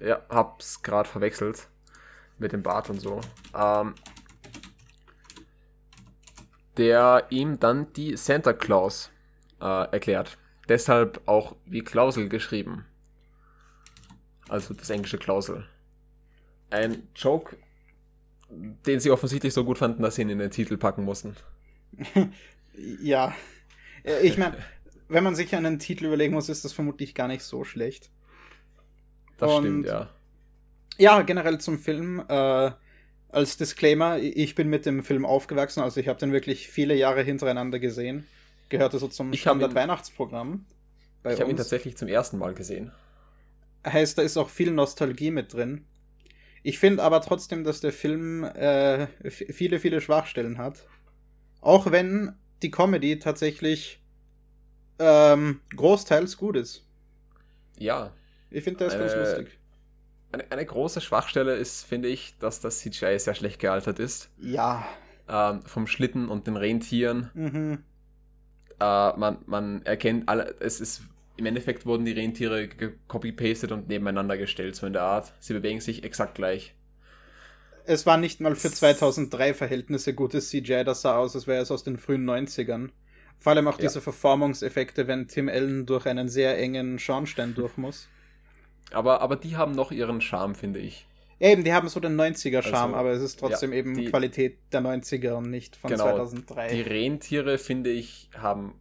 Ja, hab's gerade verwechselt. Mit dem Bart und so. Ähm, der ihm dann die Santa Claus äh, erklärt. Deshalb auch wie Klausel geschrieben. Also das englische Klausel. Ein Joke, den sie offensichtlich so gut fanden, dass sie ihn in den Titel packen mussten. (laughs) Ja. Äh, Ich meine, wenn man sich einen Titel überlegen muss, ist das vermutlich gar nicht so schlecht. Das Und- stimmt, ja. Ja, generell zum Film. Äh, als Disclaimer, ich bin mit dem Film aufgewachsen, also ich habe den wirklich viele Jahre hintereinander gesehen. Gehörte so zum Ich hab ihn- Standard-Weihnachtsprogramm. Bei Ich habe ihn tatsächlich zum ersten Mal gesehen. Heißt, da ist auch viel Nostalgie mit drin. Ich finde aber trotzdem, dass der Film äh, viele, viele Schwachstellen hat. Auch wenn die Comedy tatsächlich ähm, großteils gut ist. Ja, Ich finde, ist ganz lustig. eine, eine große Schwachstelle ist, finde ich, dass das CGI sehr schlecht gealtert ist. Ja. ähm, vom Schlitten und den Rentieren. Mhm. Äh, man, man erkennt alle, es ist im Endeffekt wurden die Rentiere copy-pasted und nebeneinander gestellt, so in der Art. Sie bewegen sich exakt gleich. es war nicht mal für 2003 Verhältnisse gutes CGI, das sah aus, als wäre es aus den frühen 90ern. Vor allem auch ja. diese Verformungseffekte, wenn Tim Allen durch einen sehr engen Schornstein durch muss. Aber, aber die haben noch ihren Charme, finde ich. Eben, die haben so den 90er-Charme, also, aber es ist trotzdem ja, eben die, Qualität der 90er und nicht von genau, 2003. Die Rentiere, finde ich, haben,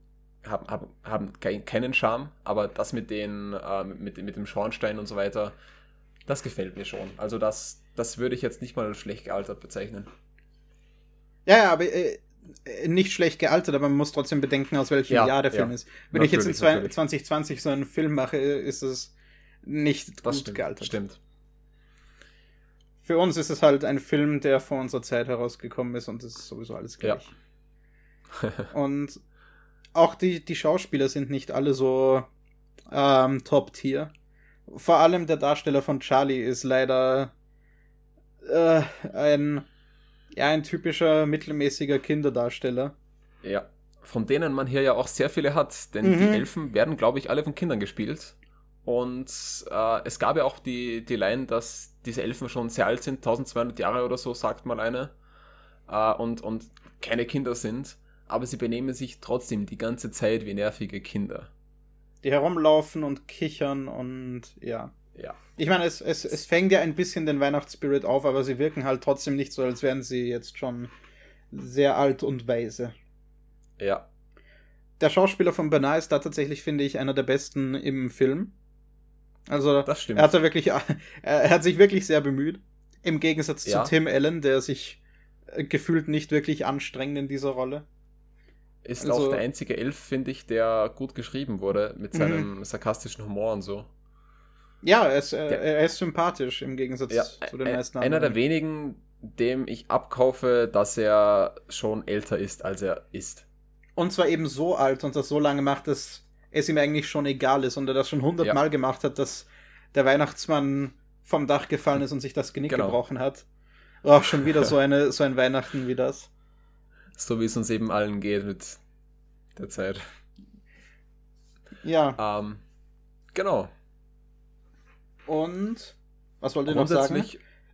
haben, haben, haben keinen Charme, aber das mit, den, äh, mit, mit dem Schornstein und so weiter, das gefällt mir schon. Also das, das würde ich jetzt nicht mal als schlecht gealtert bezeichnen. Ja, ja, aber äh, nicht schlecht gealtert, aber man muss trotzdem bedenken, aus welchem ja, Jahr der Film ja. ist. Wenn natürlich, ich jetzt in zwei, 2020 so einen Film mache, ist es nicht das gut stimmt, gealtert. Stimmt für uns ist es halt ein Film, der vor unserer Zeit herausgekommen ist und es ist sowieso alles gleich. Ja. und auch die, die Schauspieler sind nicht alle so ähm, Top-Tier. Vor allem der Darsteller von Charlie ist leider äh, ein, ja, ein typischer mittelmäßiger Kinderdarsteller. Ja, von denen man hier ja auch sehr viele hat, denn mhm. die Elfen werden, glaube ich, alle von Kindern gespielt. Und äh, es gab ja auch die, die Line, dass diese Elfen schon sehr alt sind, 1200 Jahre oder so, sagt mal eine, äh, und, und keine Kinder sind, aber sie benehmen sich trotzdem die ganze Zeit wie nervige Kinder. Die herumlaufen und kichern und ja. Ja. Ich meine, es, es, es fängt ja ein bisschen den Weihnachtsspirit auf, aber sie wirken halt trotzdem nicht so, als wären sie jetzt schon sehr alt und weise. Ja. Der Schauspieler von Bernard ist da tatsächlich, finde ich, einer der besten im Film. Also das stimmt. er hat wirklich, (laughs) er hat sich wirklich sehr bemüht. Im Gegensatz ja. zu Tim Allen, der sich äh, gefühlt nicht wirklich anstrengt in dieser Rolle. Ist also, auch der einzige Elf, finde ich, der gut geschrieben wurde, mit seinem mhm. sarkastischen Humor und so. Ja, er ist, der, er ist sympathisch im Gegensatz ja, zu den meisten anderen. Einer der wenigen, dem ich abkaufe, dass er schon älter ist, als er ist. Und zwar eben so alt und das so lange macht, dass es ihm eigentlich schon egal ist und er das schon hundertmal ja. gemacht hat, dass der Weihnachtsmann vom Dach gefallen ist und sich das Genick genau. gebrochen hat. Auch schon wieder so, (laughs) eine, so ein Weihnachten wie das. So wie es uns eben allen geht mit der Zeit. Ja. Ähm, genau. Und was wollt ihr noch sagen?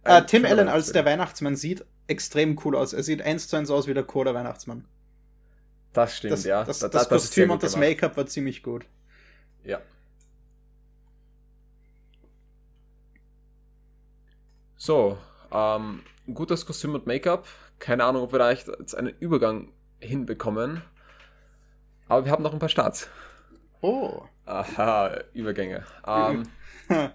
Äh, Tim Allen als der Weihnachtsmann sieht extrem cool aus. Er sieht eins zu eins aus wie der Chor der Weihnachtsmann. Das stimmt, das, ja. Das, das, das Kostüm und das Make-up war ziemlich gut. Ja. So, ähm, gutes Kostüm und Make-up. Keine Ahnung, ob wir da jetzt einen Übergang hinbekommen. Aber wir haben noch ein paar Starts. Oh. Aha, Übergänge. Ähm, (laughs)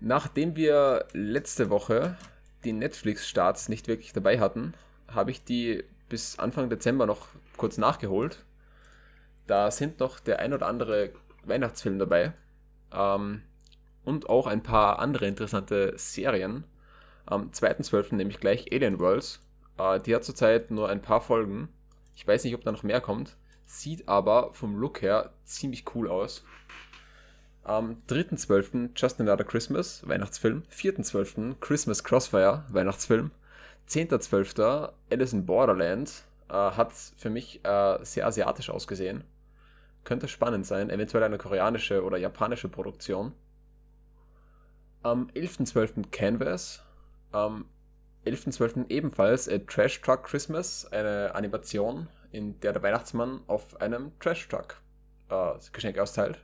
nachdem wir letzte Woche die Netflix-Starts nicht wirklich dabei hatten, habe ich die bis Anfang Dezember noch kurz nachgeholt. Da sind noch der ein oder andere Weihnachtsfilm dabei. Ähm, und auch ein paar andere interessante Serien. Am 2.12. nämlich gleich Alien Worlds. Äh, die hat zurzeit nur ein paar Folgen. Ich weiß nicht, ob da noch mehr kommt. Sieht aber vom Look her ziemlich cool aus. Am 3.12. Just Another Christmas, Weihnachtsfilm. 4.12. Christmas Crossfire, Weihnachtsfilm. 10.12. Alice in Borderland äh, hat für mich äh, sehr asiatisch ausgesehen. Könnte spannend sein, eventuell eine koreanische oder japanische Produktion. Am 11.12. Canvas. Am 11.12. ebenfalls A Trash Truck Christmas, eine Animation, in der der Weihnachtsmann auf einem Trash Truck äh, Geschenk austeilt.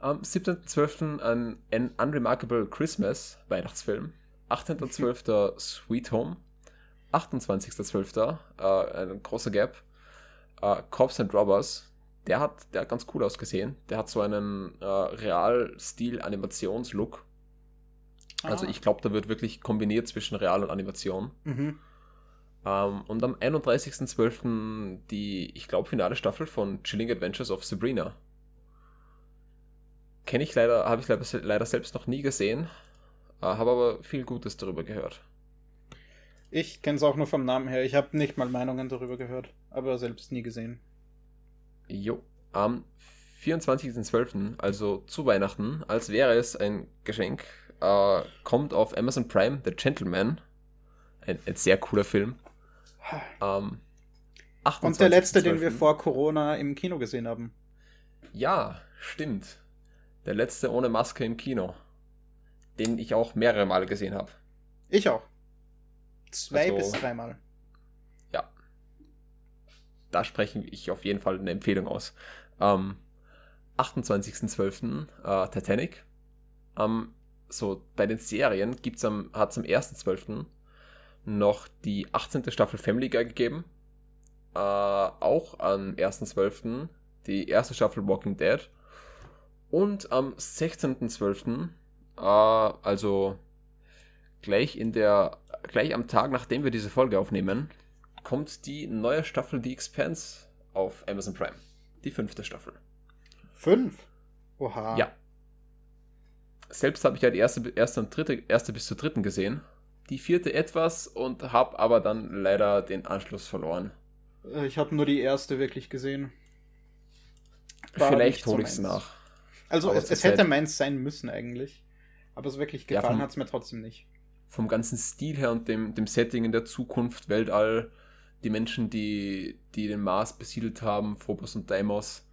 Am 17.12. ein, ein Unremarkable Christmas Weihnachtsfilm 18.12. (laughs) Sweet Home. 28.12. Äh, ein großer Gap. Äh, Cops and Robbers. Der hat, der hat ganz cool ausgesehen. Der hat so einen äh, Real-Stil-Animations-Look. Also ah. ich glaube, da wird wirklich kombiniert zwischen Real und Animation. Mhm. Ähm, und am 31.12. die, ich glaube, finale Staffel von Chilling Adventures of Sabrina. Kenne ich leider, habe ich leider, leider selbst noch nie gesehen. Äh, habe aber viel Gutes darüber gehört. Ich kenne es auch nur vom Namen her. Ich habe nicht mal Meinungen darüber gehört, aber selbst nie gesehen. Jo, am 24.12., also zu Weihnachten, als wäre es ein Geschenk, äh, kommt auf Amazon Prime The Gentleman. Ein, ein sehr cooler Film. Ähm, Und der letzte, den wir vor Corona im Kino gesehen haben. Ja, stimmt. Der letzte ohne Maske im Kino den ich auch mehrere Male gesehen habe. Ich auch. Zwei Also- bis dreimal. Ja. Da spreche ich auf jeden Fall eine Empfehlung aus. Am 28.12. Äh, Titanic. Am, so bei den Serien gibt's am, hat es am 1.12. noch die 18. Staffel Family Guy gegeben. Äh, auch am 1.12. die erste Staffel Walking Dead. Und am 16.12., äh, also gleich in der, gleich am Tag, nachdem wir diese Folge aufnehmen, kommt die neue Staffel The Expanse auf Amazon Prime. Die fünfte Staffel. Fünf. Oha. Ja. Selbst habe ich ja die erste, erste und dritte, erste bis zur dritten gesehen. Die vierte etwas und habe aber dann leider den Anschluss verloren. Äh, Ich habe nur die erste wirklich gesehen. War Vielleicht hole ich es nach. Also Aber es, es hätte Zeit- meins sein müssen eigentlich. Aber es wirklich Ja, gefallen vom- hat es mir trotzdem nicht. Vom ganzen Stil her und dem, dem Setting in der Zukunft, Weltall, die Menschen, die, die den Mars besiedelt haben, Phobos und Deimos,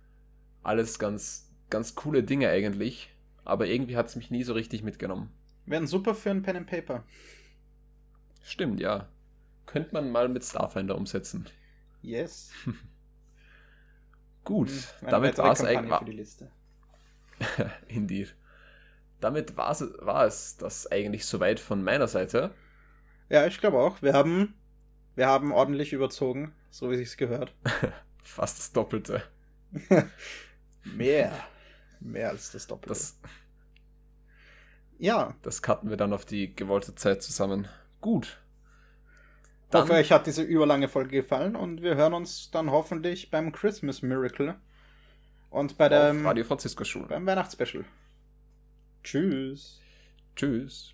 alles ganz, ganz coole Dinge eigentlich. Aber irgendwie hat es mich nie so richtig mitgenommen. Wären super für ein Pen and Paper. Stimmt, ja. Könnte man mal mit Starfinder umsetzen. Yes. (laughs) Gut, Hm, Eine damit war es eigentlich. die Liste. (laughs) Indeed. Damit war's, war es das eigentlich soweit von meiner Seite. Ja, ich glaube auch. Wir haben, wir haben ordentlich überzogen, so wie sich's gehört. (laughs) Fast das Doppelte. Mehr. Mehr als das Doppelte. Das, ja. das cutten wir dann auf die gewollte Zeit zusammen. Gut. Ich Dann, hoffe, euch hat diese überlange Folge gefallen und wir hören uns dann hoffentlich beim Christmas Miracle und bei dem Radio Francisco Schule. beim Weihnachtsspecial. Tschüss. Tschüss.